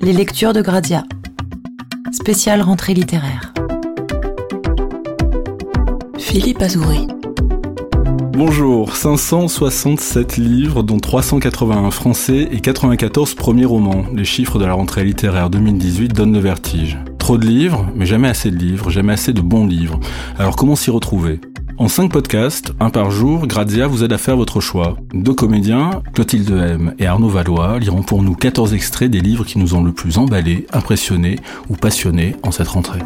Les lectures de Gradia. Spéciale rentrée littéraire. Philippe Azouri. Bonjour, 567 livres, dont 381 français et 94 premiers romans. Les chiffres de la rentrée littéraire 2018 donnent le vertige. Trop de livres, mais jamais assez de livres, jamais assez de bons livres. Alors comment s'y retrouver? En 5 podcasts, un par jour, Grazia vous aide à faire votre choix. Deux comédiens, Clotilde M et Arnaud Valois, liront pour nous 14 extraits des livres qui nous ont le plus emballés, impressionnés ou passionnés en cette rentrée.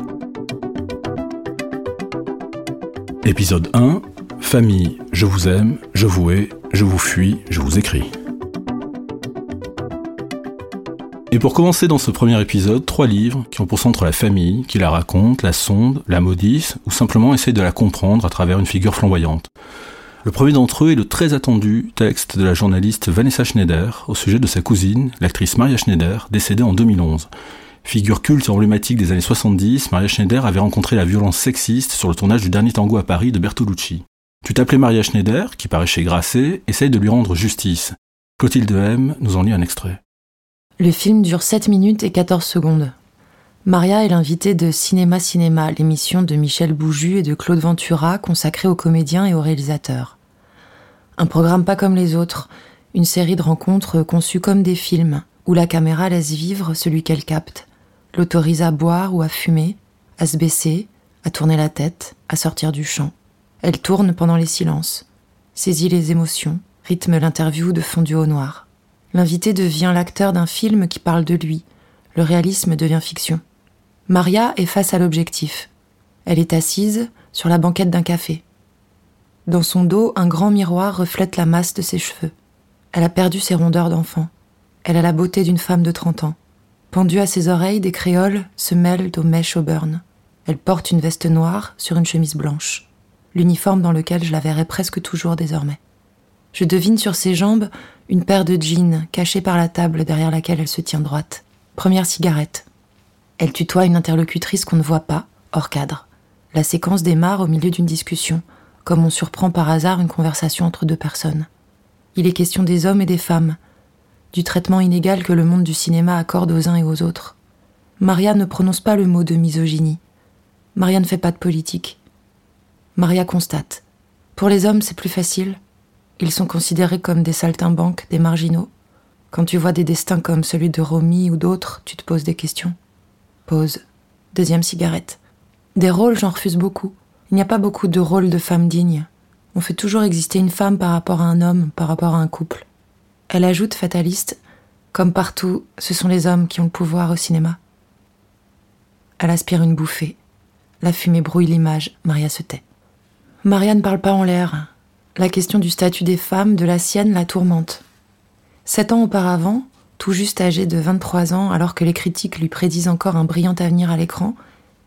Épisode 1 Famille, je vous aime, je vous hais, je vous fuis, je vous écris. Et pour commencer dans ce premier épisode, trois livres qui ont pour centre la famille, qui la racontent, la sondent, la maudissent, ou simplement essayent de la comprendre à travers une figure flamboyante. Le premier d'entre eux est le très attendu texte de la journaliste Vanessa Schneider au sujet de sa cousine, l'actrice Maria Schneider, décédée en 2011. Figure culte et emblématique des années 70, Maria Schneider avait rencontré la violence sexiste sur le tournage du dernier tango à Paris de Bertolucci. Tu t'appelais Maria Schneider, qui paraît chez Grasset, essaye de lui rendre justice. Clotilde M nous en lit un extrait. Le film dure 7 minutes et 14 secondes. Maria est l'invitée de Cinéma Cinéma, l'émission de Michel Bouju et de Claude Ventura consacrée aux comédiens et aux réalisateurs. Un programme pas comme les autres, une série de rencontres conçues comme des films, où la caméra laisse vivre celui qu'elle capte, l'autorise à boire ou à fumer, à se baisser, à tourner la tête, à sortir du champ. Elle tourne pendant les silences, saisit les émotions, rythme l'interview de fondu au noir. L'invité devient l'acteur d'un film qui parle de lui. Le réalisme devient fiction. Maria est face à l'objectif. Elle est assise sur la banquette d'un café. Dans son dos, un grand miroir reflète la masse de ses cheveux. Elle a perdu ses rondeurs d'enfant. Elle a la beauté d'une femme de 30 ans. Pendue à ses oreilles, des créoles se mêlent aux mèches au burn. Elle porte une veste noire sur une chemise blanche, l'uniforme dans lequel je la verrai presque toujours désormais. Je devine sur ses jambes une paire de jeans cachée par la table derrière laquelle elle se tient droite. Première cigarette. Elle tutoie une interlocutrice qu'on ne voit pas, hors cadre. La séquence démarre au milieu d'une discussion, comme on surprend par hasard une conversation entre deux personnes. Il est question des hommes et des femmes, du traitement inégal que le monde du cinéma accorde aux uns et aux autres. Maria ne prononce pas le mot de misogynie. Maria ne fait pas de politique. Maria constate. Pour les hommes, c'est plus facile. Ils sont considérés comme des saltimbanques, des marginaux. Quand tu vois des destins comme celui de Romy ou d'autres, tu te poses des questions. Pause. Deuxième cigarette. Des rôles, j'en refuse beaucoup. Il n'y a pas beaucoup de rôles de femmes dignes. On fait toujours exister une femme par rapport à un homme, par rapport à un couple. Elle ajoute, fataliste, comme partout, ce sont les hommes qui ont le pouvoir au cinéma. Elle aspire une bouffée. La fumée brouille l'image, Maria se tait. Maria ne parle pas en l'air, la question du statut des femmes, de la sienne, la tourmente. Sept ans auparavant, tout juste âgée de 23 ans, alors que les critiques lui prédisent encore un brillant avenir à l'écran,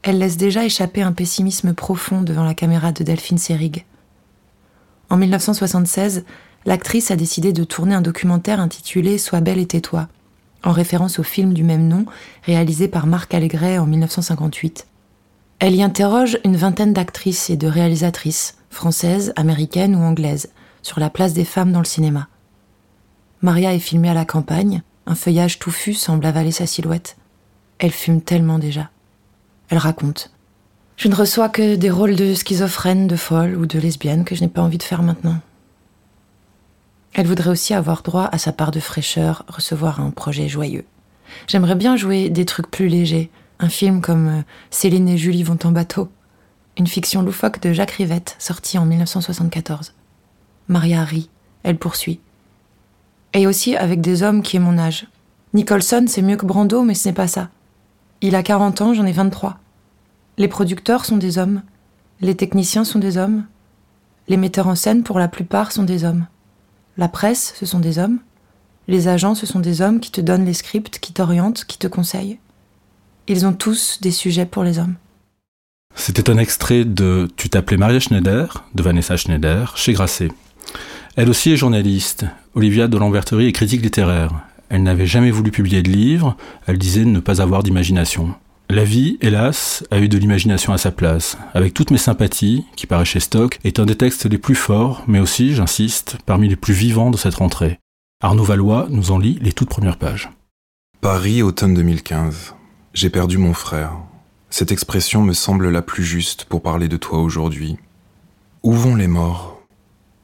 elle laisse déjà échapper un pessimisme profond devant la caméra de Delphine Seyrig. En 1976, l'actrice a décidé de tourner un documentaire intitulé Sois belle et tais-toi, en référence au film du même nom réalisé par Marc Allégret en 1958. Elle y interroge une vingtaine d'actrices et de réalisatrices, française, américaine ou anglaise, sur la place des femmes dans le cinéma. Maria est filmée à la campagne, un feuillage touffu semble avaler sa silhouette. Elle fume tellement déjà. Elle raconte. Je ne reçois que des rôles de schizophrène, de folle ou de lesbienne que je n'ai pas envie de faire maintenant. Elle voudrait aussi avoir droit à sa part de fraîcheur, recevoir un projet joyeux. J'aimerais bien jouer des trucs plus légers, un film comme euh, Céline et Julie vont en bateau, une fiction loufoque de Jacques Rivette, sortie en 1974. Maria rit, elle poursuit. Et aussi avec des hommes qui aient mon âge. Nicholson, c'est mieux que Brando, mais ce n'est pas ça. Il a 40 ans, j'en ai 23. Les producteurs sont des hommes. Les techniciens sont des hommes. Les metteurs en scène, pour la plupart, sont des hommes. La presse, ce sont des hommes. Les agents, ce sont des hommes qui te donnent les scripts, qui t'orientent, qui te conseillent. Ils ont tous des sujets pour les hommes. C'était un extrait de Tu t'appelais Maria Schneider, de Vanessa Schneider, chez Grasset. Elle aussi est journaliste. Olivia de Lamberterie est critique littéraire. Elle n'avait jamais voulu publier de livre, elle disait ne pas avoir d'imagination. La vie, hélas, a eu de l'imagination à sa place. Avec toutes mes sympathies, qui paraît chez Stock, est un des textes les plus forts, mais aussi, j'insiste, parmi les plus vivants de cette rentrée. Arnaud Valois nous en lit les toutes premières pages. Paris, automne 2015. J'ai perdu mon frère. Cette expression me semble la plus juste pour parler de toi aujourd'hui. Où vont les morts?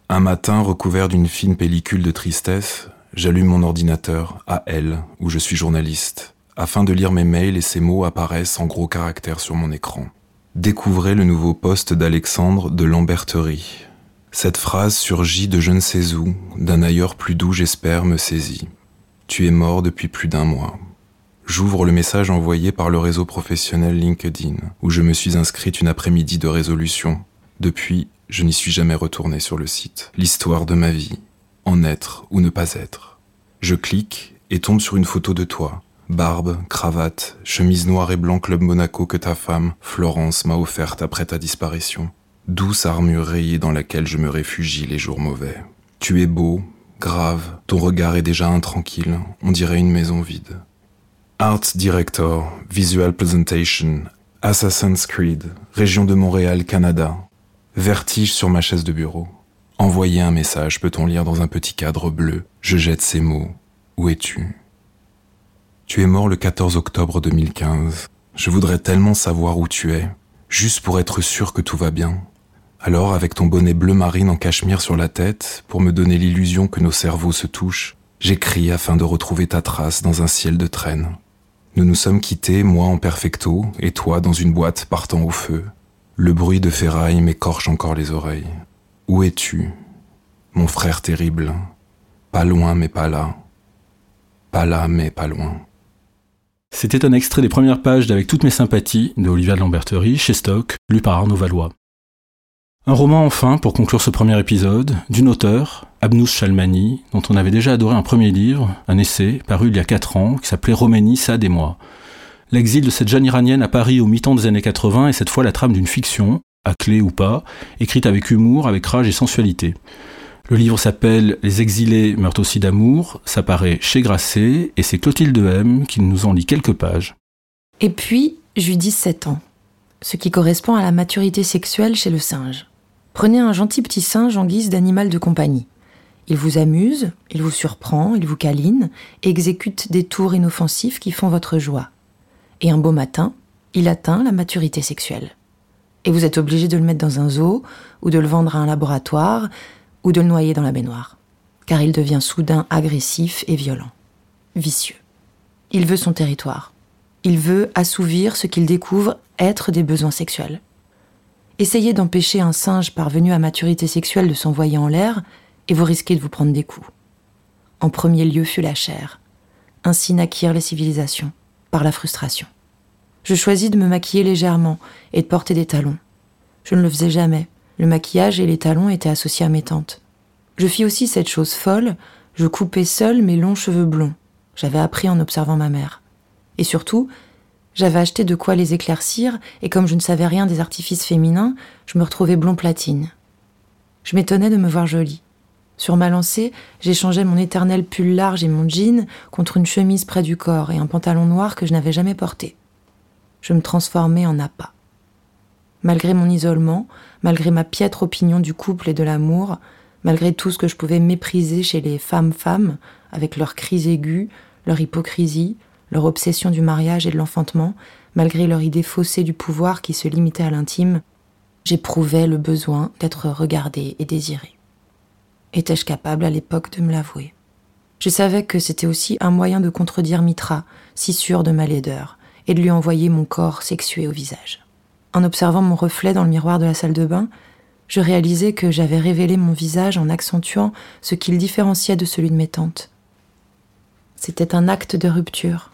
Un matin, recouvert d'une fine pellicule de tristesse, j'allume mon ordinateur, à L, où je suis journaliste, afin de lire mes mails et ces mots apparaissent en gros caractères sur mon écran. Découvrez le nouveau poste d'Alexandre de Lamberterie. Cette phrase surgit de je ne sais où, d'un ailleurs plus doux j'espère me saisit. Tu es mort depuis plus d'un mois. J'ouvre le message envoyé par le réseau professionnel LinkedIn, où je me suis inscrite une après-midi de résolution. Depuis, je n'y suis jamais retourné sur le site. L'histoire de ma vie, en être ou ne pas être. Je clique et tombe sur une photo de toi, barbe, cravate, chemise noire et blanc Club Monaco que ta femme, Florence, m'a offerte après ta disparition. Douce armure rayée dans laquelle je me réfugie les jours mauvais. Tu es beau, grave, ton regard est déjà intranquille, on dirait une maison vide. Art Director, Visual Presentation, Assassin's Creed, région de Montréal, Canada. Vertige sur ma chaise de bureau. Envoyer un message, peut-on lire dans un petit cadre bleu? Je jette ces mots. Où es-tu? Tu es mort le 14 octobre 2015. Je voudrais tellement savoir où tu es, juste pour être sûr que tout va bien. Alors, avec ton bonnet bleu marine en cachemire sur la tête, pour me donner l'illusion que nos cerveaux se touchent, j'écris afin de retrouver ta trace dans un ciel de traîne. Nous nous sommes quittés, moi en perfecto, et toi dans une boîte partant au feu. Le bruit de ferraille m'écorche encore les oreilles. Où es-tu Mon frère terrible? Pas loin mais pas là. Pas là mais pas loin. C'était un extrait des premières pages d'Avec toutes mes sympathies de Olivia de Lamberterie chez Stock, lu par Arnaud Valois. Un roman enfin, pour conclure ce premier épisode, d'une auteure, Abnous Chalmani, dont on avait déjà adoré un premier livre, un essai, paru il y a quatre ans, qui s'appelait Roménie, Sade et moi. L'exil de cette jeune iranienne à Paris au mi-temps des années 80 est cette fois la trame d'une fiction, à clé ou pas, écrite avec humour, avec rage et sensualité. Le livre s'appelle Les exilés meurent aussi d'amour, ça paraît chez Grasset, et c'est Clotilde M qui nous en lit quelques pages. Et puis, j'eus 17 ans, ce qui correspond à la maturité sexuelle chez le singe. Prenez un gentil petit singe en guise d'animal de compagnie. Il vous amuse, il vous surprend, il vous câline, exécute des tours inoffensifs qui font votre joie. Et un beau matin, il atteint la maturité sexuelle. Et vous êtes obligé de le mettre dans un zoo, ou de le vendre à un laboratoire, ou de le noyer dans la baignoire, car il devient soudain agressif et violent, vicieux. Il veut son territoire. Il veut assouvir ce qu'il découvre être des besoins sexuels. Essayez d'empêcher un singe parvenu à maturité sexuelle de s'envoyer en l'air, et vous risquez de vous prendre des coups. En premier lieu fut la chair. Ainsi naquirent les civilisations, par la frustration. Je choisis de me maquiller légèrement et de porter des talons. Je ne le faisais jamais, le maquillage et les talons étaient associés à mes tantes. Je fis aussi cette chose folle, je coupais seule mes longs cheveux blonds. J'avais appris en observant ma mère. Et surtout, j'avais acheté de quoi les éclaircir, et comme je ne savais rien des artifices féminins, je me retrouvais blond platine. Je m'étonnais de me voir jolie. Sur ma lancée, j'échangeais mon éternel pull large et mon jean contre une chemise près du corps et un pantalon noir que je n'avais jamais porté. Je me transformais en appât. Malgré mon isolement, malgré ma piètre opinion du couple et de l'amour, malgré tout ce que je pouvais mépriser chez les femmes-femmes, avec leurs cris aigus, leur hypocrisie, leur obsession du mariage et de l'enfantement, malgré leur idée faussée du pouvoir qui se limitait à l'intime, j'éprouvais le besoin d'être regardée et désirée. Étais-je capable à l'époque de me l'avouer? Je savais que c'était aussi un moyen de contredire Mitra, si sûr de ma laideur, et de lui envoyer mon corps sexué au visage. En observant mon reflet dans le miroir de la salle de bain, je réalisais que j'avais révélé mon visage en accentuant ce qu'il différenciait de celui de mes tantes. C'était un acte de rupture.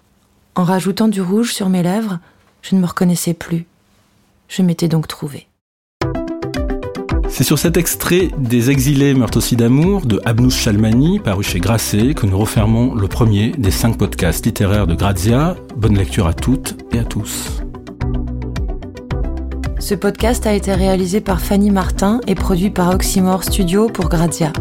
En rajoutant du rouge sur mes lèvres, je ne me reconnaissais plus. Je m'étais donc trouvée. C'est sur cet extrait des Exilés meurent aussi d'amour de Abnous Chalmani, paru chez Grasset, que nous refermons le premier des cinq podcasts littéraires de Grazia. Bonne lecture à toutes et à tous. Ce podcast a été réalisé par Fanny Martin et produit par Oxymore Studio pour Grazia.